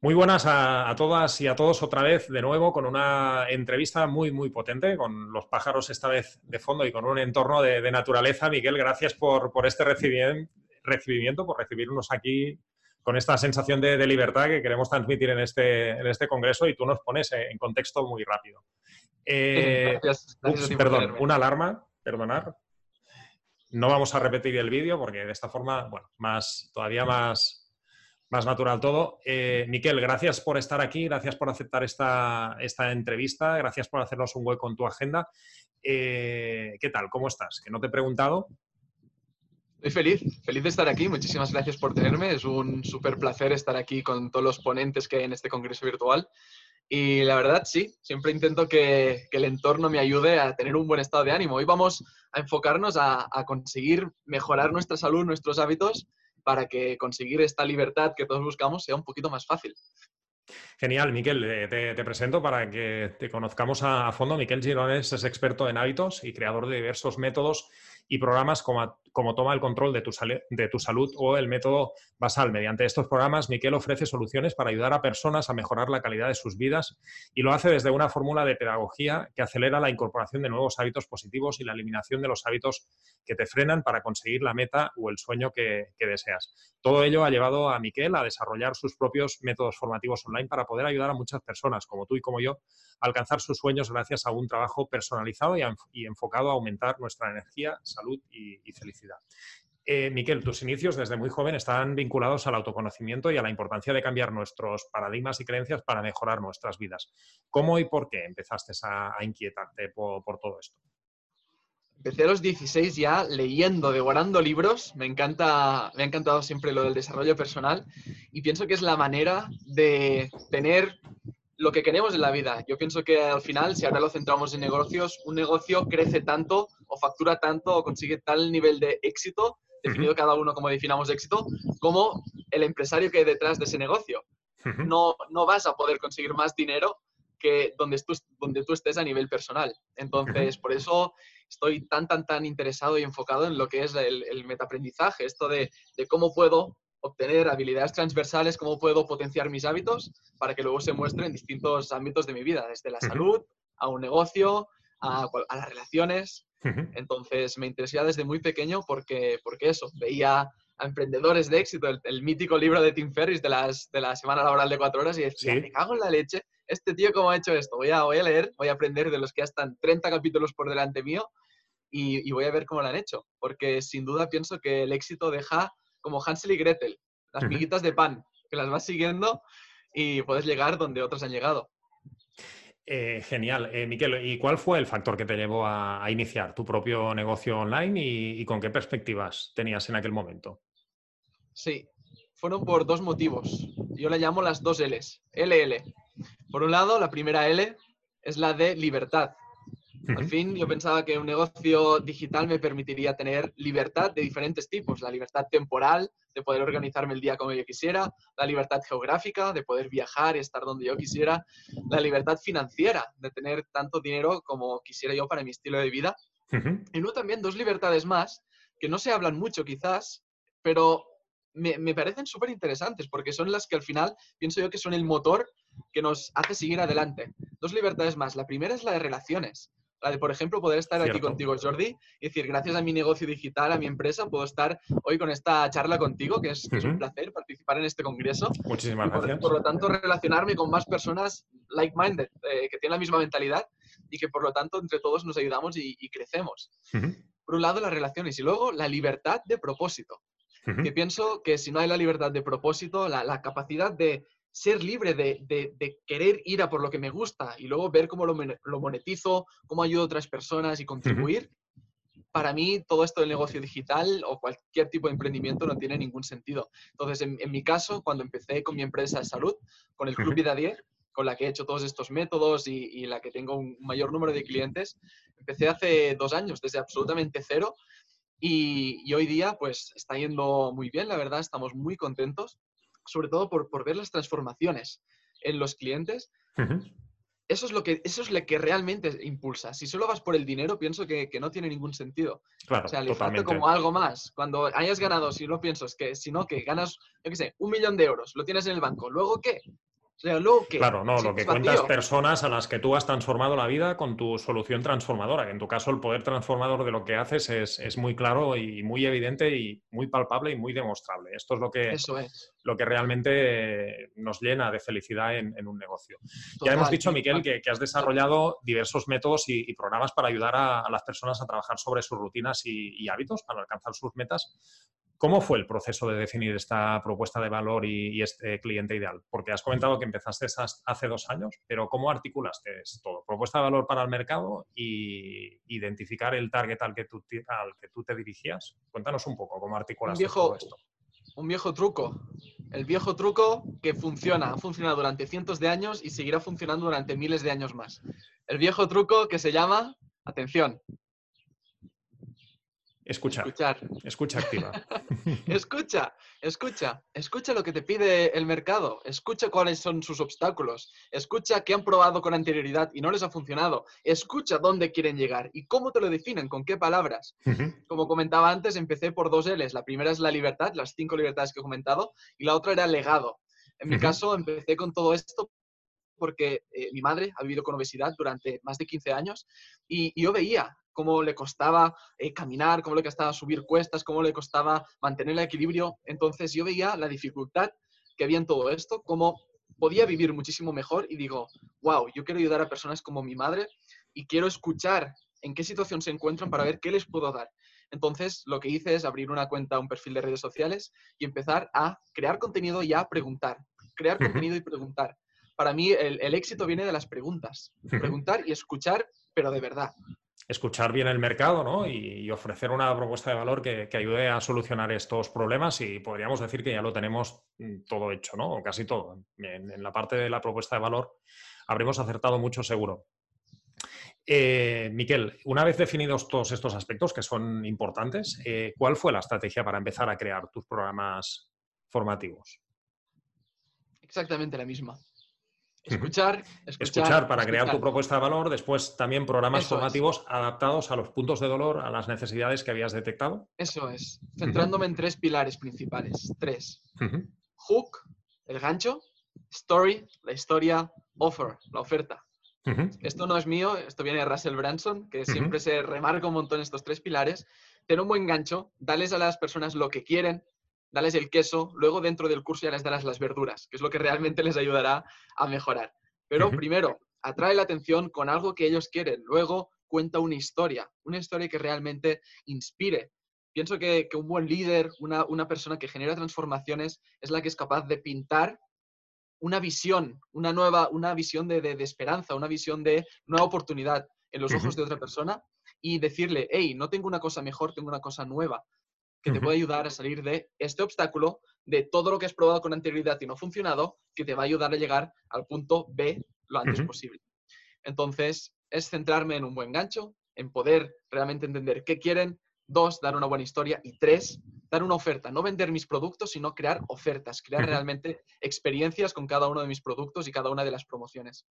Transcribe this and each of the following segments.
Muy buenas a, todas y a todos otra vez de nuevo con una entrevista muy, muy potente, con los pájaros esta vez de fondo y con un entorno de, naturaleza. Miguel, gracias por, este recibimiento, por recibirnos aquí con esta sensación de, libertad que queremos transmitir en este, en este congreso y tú nos pones en contexto muy rápido. Eh, perdón, una alarma, perdonar. No vamos a repetir el vídeo porque de esta forma, bueno, más, todavía más, más natural todo. Eh, Miquel, gracias por estar aquí, gracias por aceptar esta, esta entrevista, gracias por hacernos un hueco en tu agenda. Eh, ¿Qué tal? ¿Cómo estás? Que no te he preguntado. Estoy feliz, feliz de estar aquí. Muchísimas gracias por tenerme. Es un súper placer estar aquí con todos los ponentes que hay en este congreso virtual. Y la verdad, sí, siempre intento que, el entorno me ayude a tener un buen estado de ánimo. Hoy vamos a enfocarnos a, a conseguir mejorar nuestra salud, nuestros hábitos para que conseguir esta libertad que todos buscamos sea un poquito más fácil. Genial, Miquel. Eh, te, presento para que te conozcamos a, fondo. Miquel Girones es experto en hábitos y creador de diversos métodos y programas como, como toma el control de tu, de tu, salud o el método basal. Mediante estos programas, Miquel ofrece soluciones para ayudar a personas a mejorar la calidad de sus vidas y lo hace desde una fórmula de pedagogía que acelera la incorporación de nuevos hábitos positivos y la eliminación de los hábitos que te frenan para conseguir la meta o el sueño que, que deseas. Todo ello ha llevado a Miquel a desarrollar sus propios métodos formativos online para poder ayudar a muchas personas, como tú y como yo, a alcanzar sus sueños gracias a un trabajo personalizado y, enfocado a aumentar nuestra energía, salud y, felicidad. Eh, Miquel, tus inicios desde muy joven están vinculados al autoconocimiento y a la importancia de cambiar nuestros paradigmas y creencias para mejorar nuestras vidas. ¿Cómo y por qué empezaste a, inquietarte por, todo esto? Empecé a los 16 ya leyendo, devorando libros. Me, encanta, me ha encantado siempre lo del desarrollo personal y pienso que es la manera de tener lo que queremos en la vida. Yo pienso que al final, si ahora lo centramos en negocios, un negocio crece tanto o factura tanto o consigue tal nivel de éxito, definido cada uno como definamos éxito, como el empresario que hay detrás de ese negocio. no, no vas a poder conseguir más dinero que donde tú, donde tú estés a nivel personal. Entonces, por eso estoy tan, tan, tan interesado y enfocado en lo que es el, el metaprendizaje, esto de, de cómo puedo obtener habilidades transversales, cómo puedo potenciar mis hábitos para que luego se muestren en distintos ámbitos de mi vida, desde la salud a un negocio, a, las relaciones. Entonces me interesaba desde muy pequeño porque, porque eso, veía a emprendedores de éxito, el, mítico libro de Tim Ferriss de, las, de la semana laboral de cuatro horas y decía, me cago en la leche, este tío cómo ha hecho esto, voy a, voy a leer, voy a aprender de los que ya están 30 capítulos por delante mío y, y voy a ver cómo lo han hecho, porque sin duda pienso que el éxito deja como Hansel y Gretel, las miguitas de pan, que las vas siguiendo y puedes llegar donde otros han llegado. Eh, genial. Eh, Miquel, ¿y cuál fue el factor que te llevó a, iniciar tu propio negocio online y, con qué perspectivas tenías en aquel momento? Sí, fueron por dos motivos. Yo le llamo las dos L's. LL. Por un lado, la primera L es la de libertad. Al fin, yo pensaba que un negocio digital me permitiría tener libertad de diferentes tipos. La libertad temporal, de poder organizarme el día como yo quisiera. La libertad geográfica, de poder viajar y estar donde yo quisiera. La libertad financiera, de tener tanto dinero como quisiera yo para mi estilo de vida. Y luego también dos libertades más, que no se hablan mucho quizás, pero me, me parecen súper interesantes porque son las que al final pienso yo que son el motor que nos hace seguir adelante. Dos libertades más. La primera es la de relaciones. La de, por ejemplo, poder estar aquí contigo, Jordi, y decir, gracias a mi negocio digital, a mi empresa, puedo estar hoy con esta charla contigo, que es, un placer participar en este congreso. Muchísimas gracias. Por lo tanto, relacionarme con más personas like-minded, eh, que tienen la misma mentalidad y que, por lo tanto, entre todos nos ayudamos y, crecemos. Por un lado, las relaciones y luego la libertad de propósito. Que pienso que si no hay la libertad de propósito, la capacidad de ser libre de, querer ir a por lo que me gusta y luego ver cómo lo, monetizo, cómo ayudo a otras personas y contribuir, para mí todo esto del negocio digital o cualquier tipo de emprendimiento no tiene ningún sentido. Entonces, en, mi caso, cuando empecé con mi empresa de salud, con el Club Vida 10, con la que he hecho todos estos métodos y, la que tengo un mayor número de clientes, empecé hace dos años, desde absolutamente cero. Y, y hoy día, pues está yendo muy bien, la verdad, estamos muy contentos sobre todo por, por ver las transformaciones en los clientes. Eso es, lo que, eso es lo que realmente impulsa. Si solo vas por el dinero, pienso que, que no tiene ningún sentido. Claro, o sea, le falta como algo más. Cuando hayas ganado, si lo pienso, es que si no, que ganas, yo qué sé, un millón de euros, lo tienes en el banco. ¿Luego qué? O sea, luego que... Claro, no, lo que cuentas personas a las que tú has transformado la vida con tu solución transformadora. Que en tu caso, el poder transformador de lo que haces es, muy claro y muy evidente y muy palpable y muy demostrable. Esto es lo que, Eso es. Lo que realmente nos llena de felicidad en, un negocio. Ya hemos dicho, Miquel, que, has desarrollado diversos métodos y, programas para ayudar a, las personas a trabajar sobre sus rutinas y hábitos para alcanzar sus metas. ¿Cómo fue el proceso de definir esta propuesta de valor y, este cliente ideal? Porque has comentado que empezaste hace dos años, pero ¿cómo articulaste todo? Propuesta de valor para el mercado y identificar el target al que tú, al que tú te dirigías. Cuéntanos un poco cómo articulaste todo esto. Un viejo truco. El viejo truco que funciona, ha funcionado durante cientos de años y seguirá funcionando durante miles de años más. El viejo truco que se llama, atención, Escuchar. Escuchar. Escucha activa. escucha, escucha, escucha lo que te pide el mercado, escucha cuáles son sus obstáculos, escucha qué han probado con anterioridad y no les ha funcionado, escucha dónde quieren llegar y cómo te lo definen, con qué palabras. Como comentaba antes, empecé por dos L's. La primera es la libertad, las cinco libertades que he comentado, y la otra era legado. En mi caso, empecé con todo esto porque eh, mi madre ha vivido con obesidad durante más de 15 años y yo veía cómo le costaba eh, caminar, cómo le costaba subir cuestas, cómo le costaba mantener el equilibrio. Entonces yo veía la dificultad que había en todo esto, cómo podía vivir muchísimo mejor y digo, wow, yo quiero ayudar a personas como mi madre y quiero escuchar en qué situación se encuentran para ver qué les puedo dar. Entonces, lo que hice es abrir una cuenta, un perfil de redes sociales y empezar a crear contenido y a preguntar. Crear contenido y preguntar. Para mí, el, el éxito viene de las preguntas. Preguntar y escuchar, pero de verdad escuchar bien el mercado ¿no? y, ofrecer una propuesta de valor que, ayude a solucionar estos problemas y podríamos decir que ya lo tenemos mm, todo hecho, ¿no? o casi todo. En, la parte de la propuesta de valor habremos acertado mucho seguro. Eh, Miquel, una vez definidos todos estos aspectos que son importantes, eh, ¿cuál fue la estrategia para empezar a crear tus programas formativos? Exactamente la misma. Escuchar, escuchar, para crear tu propuesta de valor, después también programas formativos adaptados a los puntos de dolor, a las necesidades que habías detectado. Eso es, centrándome en tres pilares principales. Tres. Hook, el gancho, story, la historia, offer, la oferta. Esto no es mío, esto viene de Russell Branson, que siempre se remarca un montón estos tres pilares. Tener un buen gancho, darles a las personas lo que quieren, dales el queso, luego dentro del curso ya les darás las verduras, que es lo que realmente les ayudará a mejorar. Pero primero, atrae la atención con algo que ellos quieren, luego cuenta una historia, una historia que realmente inspire. Pienso que, un buen líder, una, persona que genera transformaciones, es la que es capaz de pintar una visión, una nueva, una visión de, esperanza, una visión de nueva oportunidad en los ojos de otra persona y decirle, hey, no tengo una cosa mejor, tengo una cosa nueva que te puede ayudar a salir de este obstáculo, de todo lo que has probado con anterioridad y no ha funcionado, que te va a ayudar a llegar al punto B lo antes posible. Entonces, es centrarme en un buen gancho, en poder realmente entender qué quieren, dos, dar una buena historia y tres, dar una oferta. No vender mis productos, sino crear ofertas, crear realmente experiencias con cada uno de mis productos y cada una de las promociones.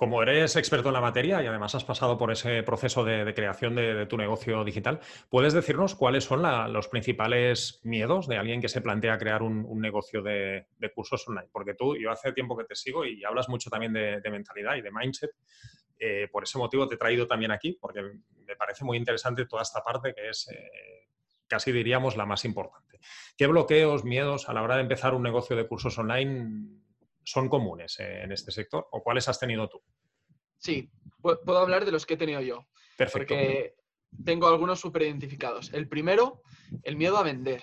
Como eres experto en la materia y además has pasado por ese proceso de, creación de, tu negocio digital, ¿puedes decirnos cuáles son los principales miedos de alguien que se plantea crear un, negocio de, cursos online? Porque tú, yo hace tiempo que te sigo y hablas mucho también de, mentalidad y de mindset. Eh, por ese motivo te he traído también aquí, porque me parece muy interesante toda esta parte que es eh, casi diríamos la más importante. ¿Qué bloqueos, miedos a la hora de empezar un negocio de cursos online son comunes eh, en este sector o cuáles has tenido tú? Sí, puedo hablar de los que he tenido yo. Perfecto. Porque tengo algunos súper identificados. El primero, el miedo a vender.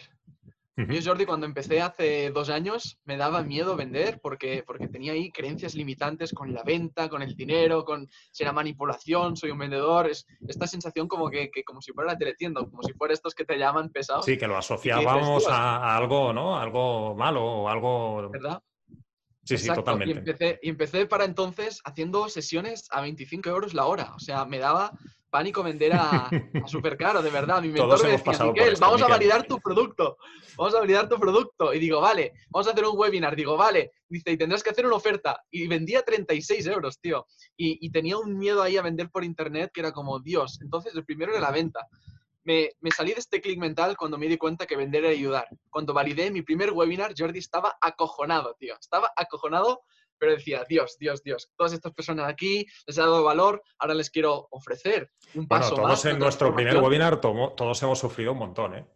Yo, Jordi, cuando empecé hace dos años, me daba miedo vender porque, porque tenía ahí creencias limitantes con la venta, con el dinero, con si era manipulación, soy un vendedor. Es esta sensación como que, como si fuera la teletienda, como si fuera estos que te llaman pesados. Sí, que lo asociábamos a, algo, ¿no? Algo malo o algo... ¿Verdad? Sí, sí, totalmente. Y empecé, y empecé para entonces haciendo sesiones a 25 euros la hora. O sea, me daba pánico vender a, a súper caro, de verdad. Mi mentor me decía, Miguel, vamos a validar tu producto. Vamos a validar tu producto. Y digo, vale, vamos a hacer un webinar. Digo, vale. Dice, y tendrás que hacer una oferta. Y vendía 36 euros, tío. Y, y tenía un miedo ahí a vender por internet que era como, Dios. Entonces, el primero era la venta me, salí de este clic mental cuando me di cuenta que vender era ayudar. Cuando validé mi primer webinar, Jordi estaba acojonado, tío. Estaba acojonado pero decía, Dios, Dios, Dios, todas estas personas aquí les he dado valor, ahora les quiero ofrecer un paso bueno, todos más. en nuestro primer webinar todos hemos sufrido un montón, ¿eh?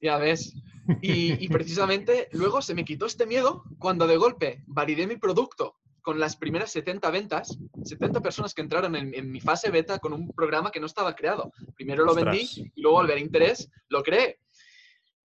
Ya ves. Y, y, precisamente luego se me quitó este miedo cuando de golpe validé mi producto con las primeras 70 ventas, 70 personas que entraron en, mi fase beta con un programa que no estaba creado. Primero lo vendí y luego al ver interés lo creé.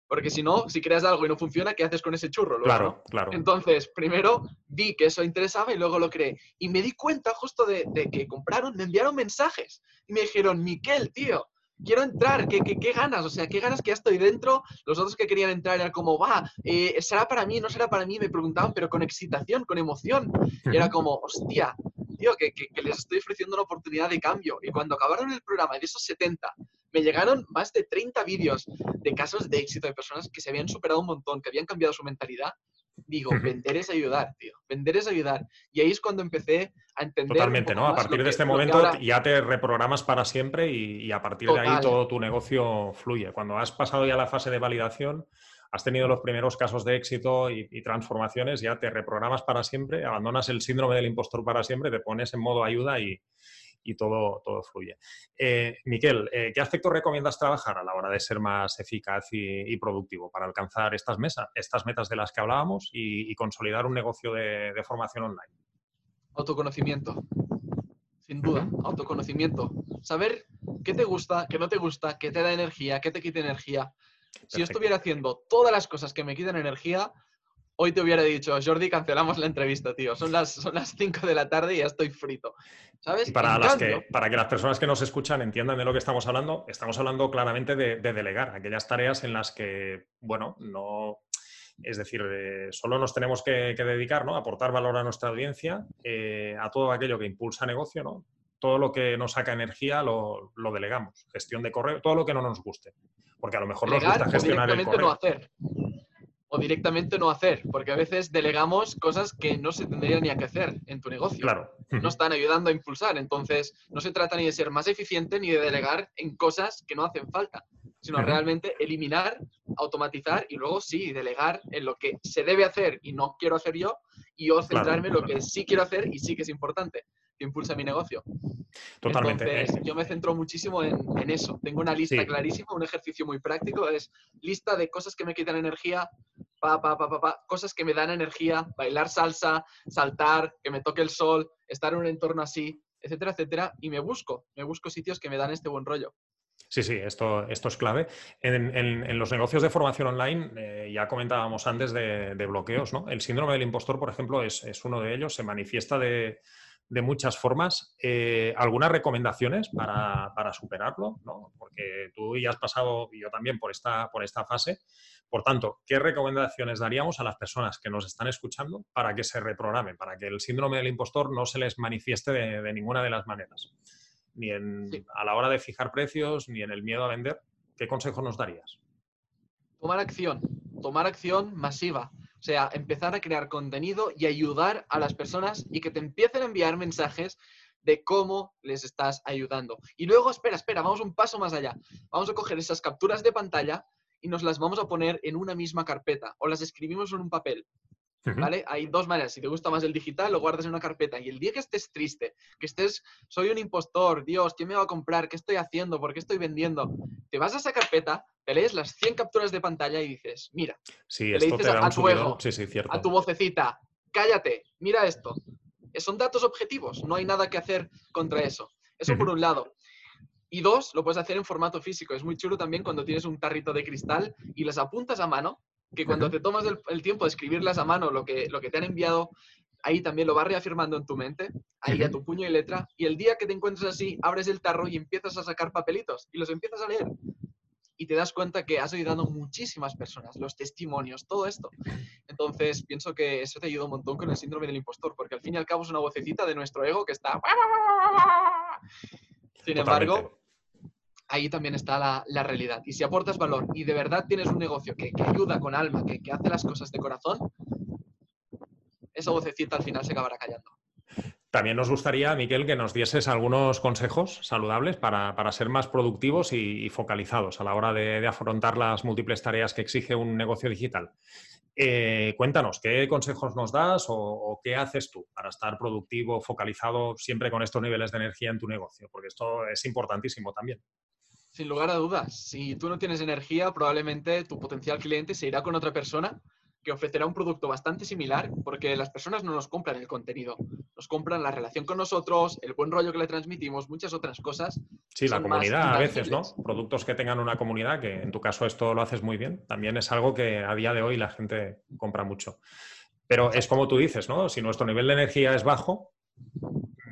Porque si no, si creas algo y no funciona, ¿qué haces con ese churro? claro, claro. Entonces, primero vi que eso interesaba y luego lo creé. Y me di cuenta justo de, de que compraron, me enviaron mensajes y me dijeron, Miquel, tío, quiero entrar, ¿qué, qué, ganas? O sea, ¿qué ganas que ya estoy dentro? Los otros que querían entrar eran como, va, eh, ¿será para mí? ¿No será para mí? Me preguntaban, pero con excitación, con emoción. Y era como, hostia, tío, que, que, les estoy ofreciendo una oportunidad de cambio. Y cuando acabaron el programa, de esos 70, me llegaron más de 30 vídeos de casos de éxito de personas que se habían superado un montón, que habían cambiado su mentalidad digo, vender es ayudar, tío. Vender es ayudar. Y ahí es cuando empecé a entender. Totalmente, ¿no? A partir de este momento ya te reprogramas para siempre y, a partir de ahí todo tu negocio fluye. Cuando has pasado ya la fase de validación, has tenido los primeros casos de éxito y, y, transformaciones, ya te reprogramas para siempre, abandonas el síndrome del impostor para siempre, te pones en modo ayuda y, y todo, todo fluye. Eh, Miquel, eh, ¿qué aspectos recomiendas trabajar a la hora de ser más eficaz y, productivo para alcanzar estas, mesas, estas metas de las que hablábamos y, consolidar un negocio de, formación online? Autoconocimiento, sin duda, autoconocimiento. Saber qué te gusta, qué no te gusta, qué te da energía, qué te quita energía. Si yo estuviera haciendo todas las cosas que me quitan energía, hoy te hubiera dicho, Jordi, cancelamos la entrevista, tío. Son las, son las 5 de la tarde y ya estoy frito. ¿Sabes? para, las que, para que las personas que nos escuchan entiendan de lo que estamos hablando, estamos hablando claramente de, delegar aquellas tareas en las que, bueno, no. Es decir, eh, solo nos tenemos que, dedicar, ¿no? A aportar valor a nuestra audiencia, eh, a todo aquello que impulsa negocio, ¿no? Todo lo que nos saca energía lo, delegamos. Gestión de correo, todo lo que no nos guste. Porque a lo mejor nos gusta gestionar el correo. No hacer o directamente no hacer, porque a veces delegamos cosas que no se tendrían ni a que hacer en tu negocio. Claro. No están ayudando a impulsar. Entonces, no se trata ni de ser más eficiente ni de delegar en cosas que no hacen falta, sino realmente eliminar, automatizar y luego sí, delegar en lo que se debe hacer y no quiero hacer yo y yo centrarme en lo que sí quiero hacer y sí que es importante, impulsa mi negocio. Totalmente. Entonces, yo me centro muchísimo en, eso. Tengo una lista clarísima, un ejercicio muy práctico, es lista de cosas que me quitan energía, pa, pa, pa, pa, cosas que me dan energía, bailar salsa, saltar, que me toque el sol, estar en un entorno así, etcétera, etcétera, y me busco, me busco sitios que me dan este buen rollo. Sí, sí, esto, esto es clave. En, los negocios de formación online, eh, ya comentábamos antes de, bloqueos, ¿no? El síndrome del impostor, por ejemplo, es, es uno de ellos, se manifiesta de, de muchas formas. Eh, ¿Algunas recomendaciones para, superarlo? Porque tú ya has pasado, y yo también, por esta, por esta fase. Por tanto, ¿qué recomendaciones daríamos a las personas que nos están escuchando para que se reprogramen, para que el síndrome del impostor no se les manifieste de, ninguna de las maneras? Ni a la hora de fijar precios, ni en el miedo a vender. ¿Qué consejo nos darías? Tomar acción, tomar acción masiva. O sea, empezar a crear contenido y ayudar a las personas y que te empiecen a enviar mensajes de cómo les estás ayudando. Y luego, espera, espera, vamos un paso más allá. Vamos a coger esas capturas de pantalla y nos las vamos a poner en una misma carpeta o las escribimos en un papel. ¿Vale? Hay dos maneras. Si te gusta más el digital, lo guardas en una carpeta. Y el día que estés triste, que estés, soy un impostor, Dios, ¿quién me va a comprar? ¿Qué estoy haciendo? ¿Por qué estoy vendiendo? Te vas a esa carpeta, te lees las 100 capturas de pantalla y dices, mira, sí, le dices a, tu ego, sí, sí, cierto. a tu vocecita, cállate, mira esto. Son datos objetivos, no hay nada que hacer contra eso. Eso por un lado. Y dos, lo puedes hacer en formato físico. Es muy chulo también cuando tienes un tarrito de cristal y las apuntas a mano que cuando te tomas el, tiempo de escribirlas a mano, lo que, lo que te han enviado, ahí también lo vas reafirmando en tu mente, ahí a tu puño y letra, y el día que te encuentres así, abres el tarro y empiezas a sacar papelitos y los empiezas a leer. Y te das cuenta que has ayudado a muchísimas personas, los testimonios, todo esto. Entonces, pienso que eso te ayuda un montón con el síndrome del impostor, porque al fin y al cabo es una vocecita de nuestro ego que está... Sin embargo, ahí también está la, realidad. Y si aportas valor y de verdad tienes un negocio que, ayuda con alma, que, hace las cosas de corazón, esa vocecita al final se acabará callando. También nos gustaría, Miquel, que nos dieses algunos consejos saludables para, ser más productivos y, focalizados a la hora de, afrontar las múltiples tareas que exige un negocio digital. Eh, cuéntanos, ¿qué consejos nos das o, qué haces tú para estar productivo, focalizado siempre con estos niveles de energía en tu negocio? Porque esto es importantísimo también. Sin lugar a dudas, si tú no tienes energía, probablemente tu potencial cliente se irá con otra persona que ofrecerá un producto bastante similar, porque las personas no nos compran el contenido, nos compran la relación con nosotros, el buen rollo que le transmitimos, muchas otras cosas. Sí, la comunidad a veces, ¿no? Productos que tengan una comunidad, que en tu caso esto lo haces muy bien, también es algo que a día de hoy la gente compra mucho. Pero es como tú dices, ¿no? Si nuestro nivel de energía es bajo,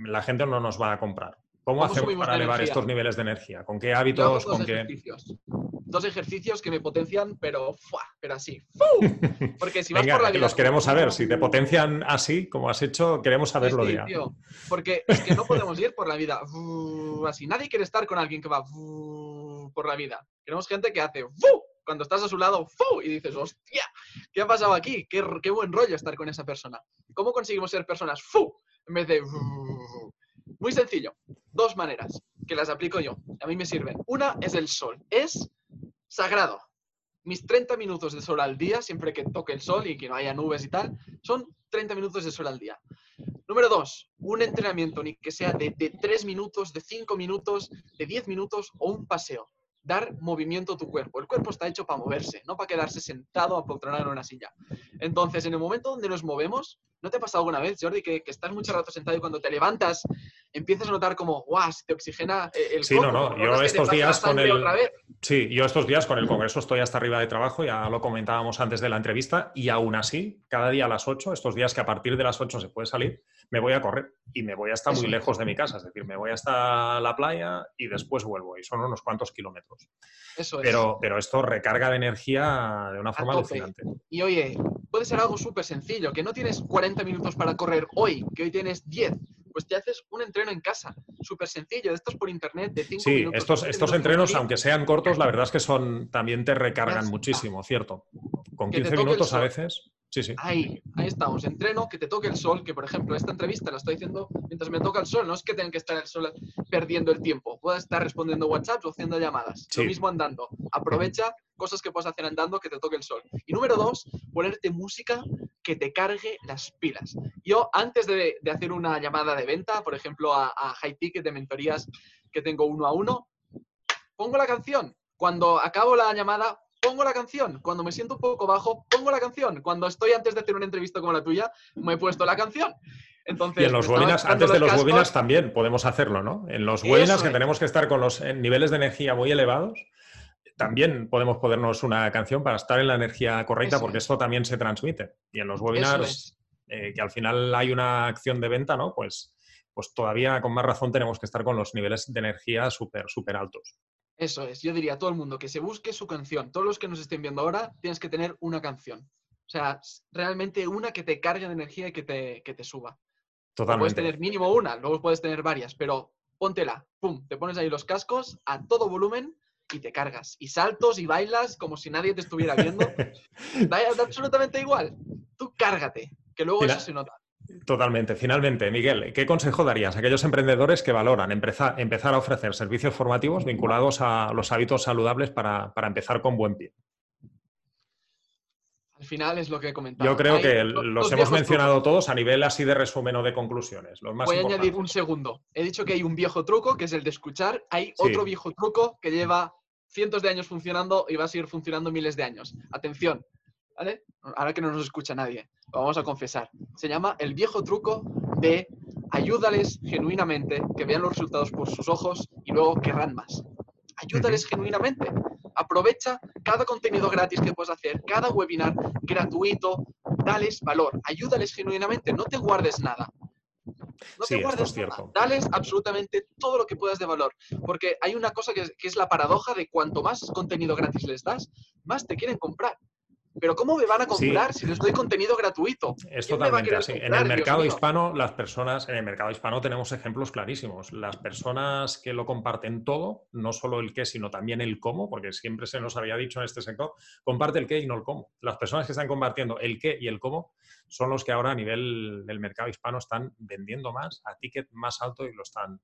la gente no nos va a comprar. ¿Cómo, hacemos para elevar estos niveles de energía? ¿Con qué hábitos? ¿Con qué...? Dos ejercicios que me potencian, pero, pero así. Porque si vas por la vida. Los queremos saber. Si te potencian así, como has hecho, queremos saberlo ya. porque es que no podemos ir por la vida así. Nadie quiere estar con alguien que va por la vida. Queremos gente que hace cuando estás a su lado y dices, hostia, ¿qué ha pasado aquí? Qué, qué buen rollo estar con esa persona. ¿Cómo conseguimos ser personas en vez de muy sencillo. Dos maneras que las aplico yo. A mí me sirven. Una es el sol. Es sagrado. Mis 30 minutos de sol al día, siempre que toque el sol y que no haya nubes y tal, son 30 minutos de sol al día. Número dos, un entrenamiento, ni que sea de, de 3 minutos, de 5 minutos, de 10 minutos o un paseo. Dar movimiento a tu cuerpo. El cuerpo está hecho para moverse, no para quedarse sentado apoltronado en una silla. Entonces, en el momento donde nos movemos, ¿no te ha pasado alguna vez, Jordi, que, que estás mucho rato sentado y cuando te levantas empiezas a notar como, guau, se te oxigena eh, el Sí, no, no, yo estos días con el... Sí, yo estos días con el Congreso estoy hasta arriba de trabajo, ya lo comentábamos antes de la entrevista, y aún así, cada día a las 8, estos días que a partir de las 8 se puede salir, me voy a correr y me voy a estar muy lejos de mi casa, es decir, me voy hasta la playa y después vuelvo, y son unos cuantos kilómetros. Eso es. Pero, pero esto recarga de energía de una forma alucinante. Y oye, puede ser algo súper sencillo, que no tienes 40 minutos para correr hoy, que hoy tienes 10 pues te haces un entreno en casa, súper sencillo, estos por internet de 5 sí, minutos. Sí, estos, estos entrenos, aunque sean cortos, la verdad es que son también te recargan muchísimo, ¿cierto? Con 15 minutos a veces. Sí, sí. Ahí, ahí estamos. Entreno, que te toque el sol, que por ejemplo esta entrevista la estoy haciendo mientras me toca el sol. No es que tenga que estar el sol perdiendo el tiempo. Puedo estar respondiendo WhatsApp o haciendo llamadas. Lo mismo andando. Aprovecha cosas que puedes hacer andando que te toque el sol. Y número dos, ponerte música que te cargue las pilas. Yo, antes de, hacer una llamada de venta, por ejemplo, a, a High Ticket de mentorías que tengo uno a uno, pongo la canción. Cuando acabo la llamada, pongo la canción. Cuando me siento un poco bajo, pongo la canción. Cuando estoy antes de hacer una entrevista como la tuya, me he puesto la canción. Entonces, y en los webinars, antes de los webinars también podemos hacerlo, ¿no? En los webinars que tenemos que estar con los niveles de energía muy elevados, también podemos ponernos una canción para estar en la energía correcta, porque esto también se transmite. Y en los webinars, eh, que al final hay una acción de venta, ¿no? Pues, pues todavía con más razón tenemos que estar con los niveles de energía súper, súper altos. Eso es, yo diría a todo el mundo que se busque su canción. Todos los que nos estén viendo ahora, tienes que tener una canción. O sea, realmente una que te cargue de energía y que te, que te suba. Totalmente. Puedes tener mínimo una, luego puedes tener varias, pero póntela, pum, te pones ahí los cascos a todo volumen y te cargas. Y saltos y bailas como si nadie te estuviera viendo. da, absolutamente igual. Tú cárgate, que luego eso se nota. Totalmente. Finalmente, Miguel, ¿qué consejo darías a aquellos emprendedores que valoran empezar, empezar a ofrecer servicios formativos vinculados a los hábitos saludables para, empezar con buen pie? Al final es lo que he comentado. Yo creo que los, hemos mencionado todos a nivel así de resumen o de conclusiones. Voy a añadir un segundo. He dicho que hay un viejo truco, que es el de escuchar. Hay otro viejo truco que lleva cientos de años funcionando y va a seguir funcionando miles de años. Atención, ¿vale? Ahora que no nos escucha nadie, lo vamos a confesar. Se llama el viejo truco de ayúdales genuinamente, que vean los resultados por sus ojos y luego querrán más. Ayúdales genuinamente. Aprovecha cada contenido gratis que puedes hacer, cada webinar gratuito, dales valor, ayúdales genuinamente, no te guardes nada. No te guardes nada. Dales absolutamente todo lo que puedas de valor. Porque hay una cosa que es, que es la paradoja de cuanto más contenido gratis les das, más te quieren comprar. Pero ¿cómo me van a comprar si les doy contenido gratuito? Es totalmente así. en el mercado hispano, las personas, en el mercado hispano tenemos ejemplos clarísimos. Las personas que lo comparten todo, no solo el qué, sino también el cómo, porque siempre se nos había dicho en este sector, comparte el qué y no el cómo. Las personas que están compartiendo el qué y el cómo son los que ahora a nivel del mercado hispano están vendiendo más a ticket más alto y lo están,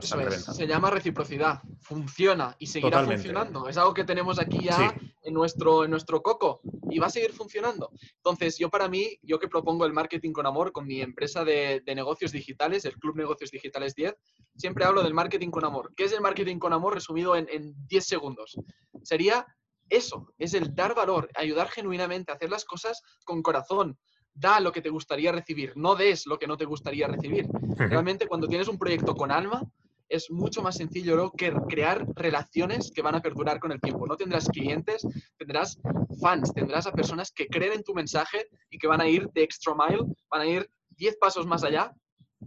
Se llama reciprocidad. Funciona y seguirá funcionando. Es algo que tenemos aquí ya en, nuestro, en nuestro coco y va a seguir funcionando. Entonces, yo para mí, yo que propongo el marketing con amor con mi empresa de, negocios digitales, el Club Negocios Digitales 10, siempre hablo del marketing con amor. ¿Qué es el marketing con amor resumido en, en 10 segundos? Sería eso, es el dar valor, ayudar genuinamente, hacer las cosas con corazón, da lo que te gustaría recibir, no des lo que no te gustaría recibir. Realmente cuando tienes un proyecto con alma, es mucho más sencillo que crear relaciones que van a perdurar con el tiempo. No tendrás clientes, tendrás fans, tendrás a personas que creen en tu mensaje y que van a ir de extra mile, van a ir 10 pasos más allá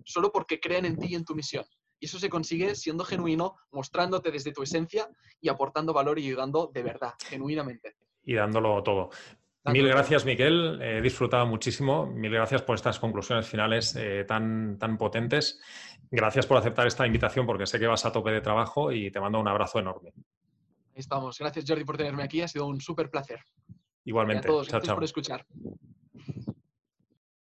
solo porque creen en ti y en tu misión. Y eso se consigue siendo genuino, mostrándote desde tu esencia y aportando valor y ayudando de verdad, genuinamente. Y dándolo todo. Mil gracias, Miguel. He disfrutado muchísimo. Mil gracias por estas conclusiones finales eh, tan, tan potentes. Gracias por aceptar esta invitación porque sé que vas a tope de trabajo y te mando un abrazo enorme. Ahí estamos. Gracias, Jordi, por tenerme aquí. Ha sido un súper placer. Igualmente. a todos, gracias por escuchar.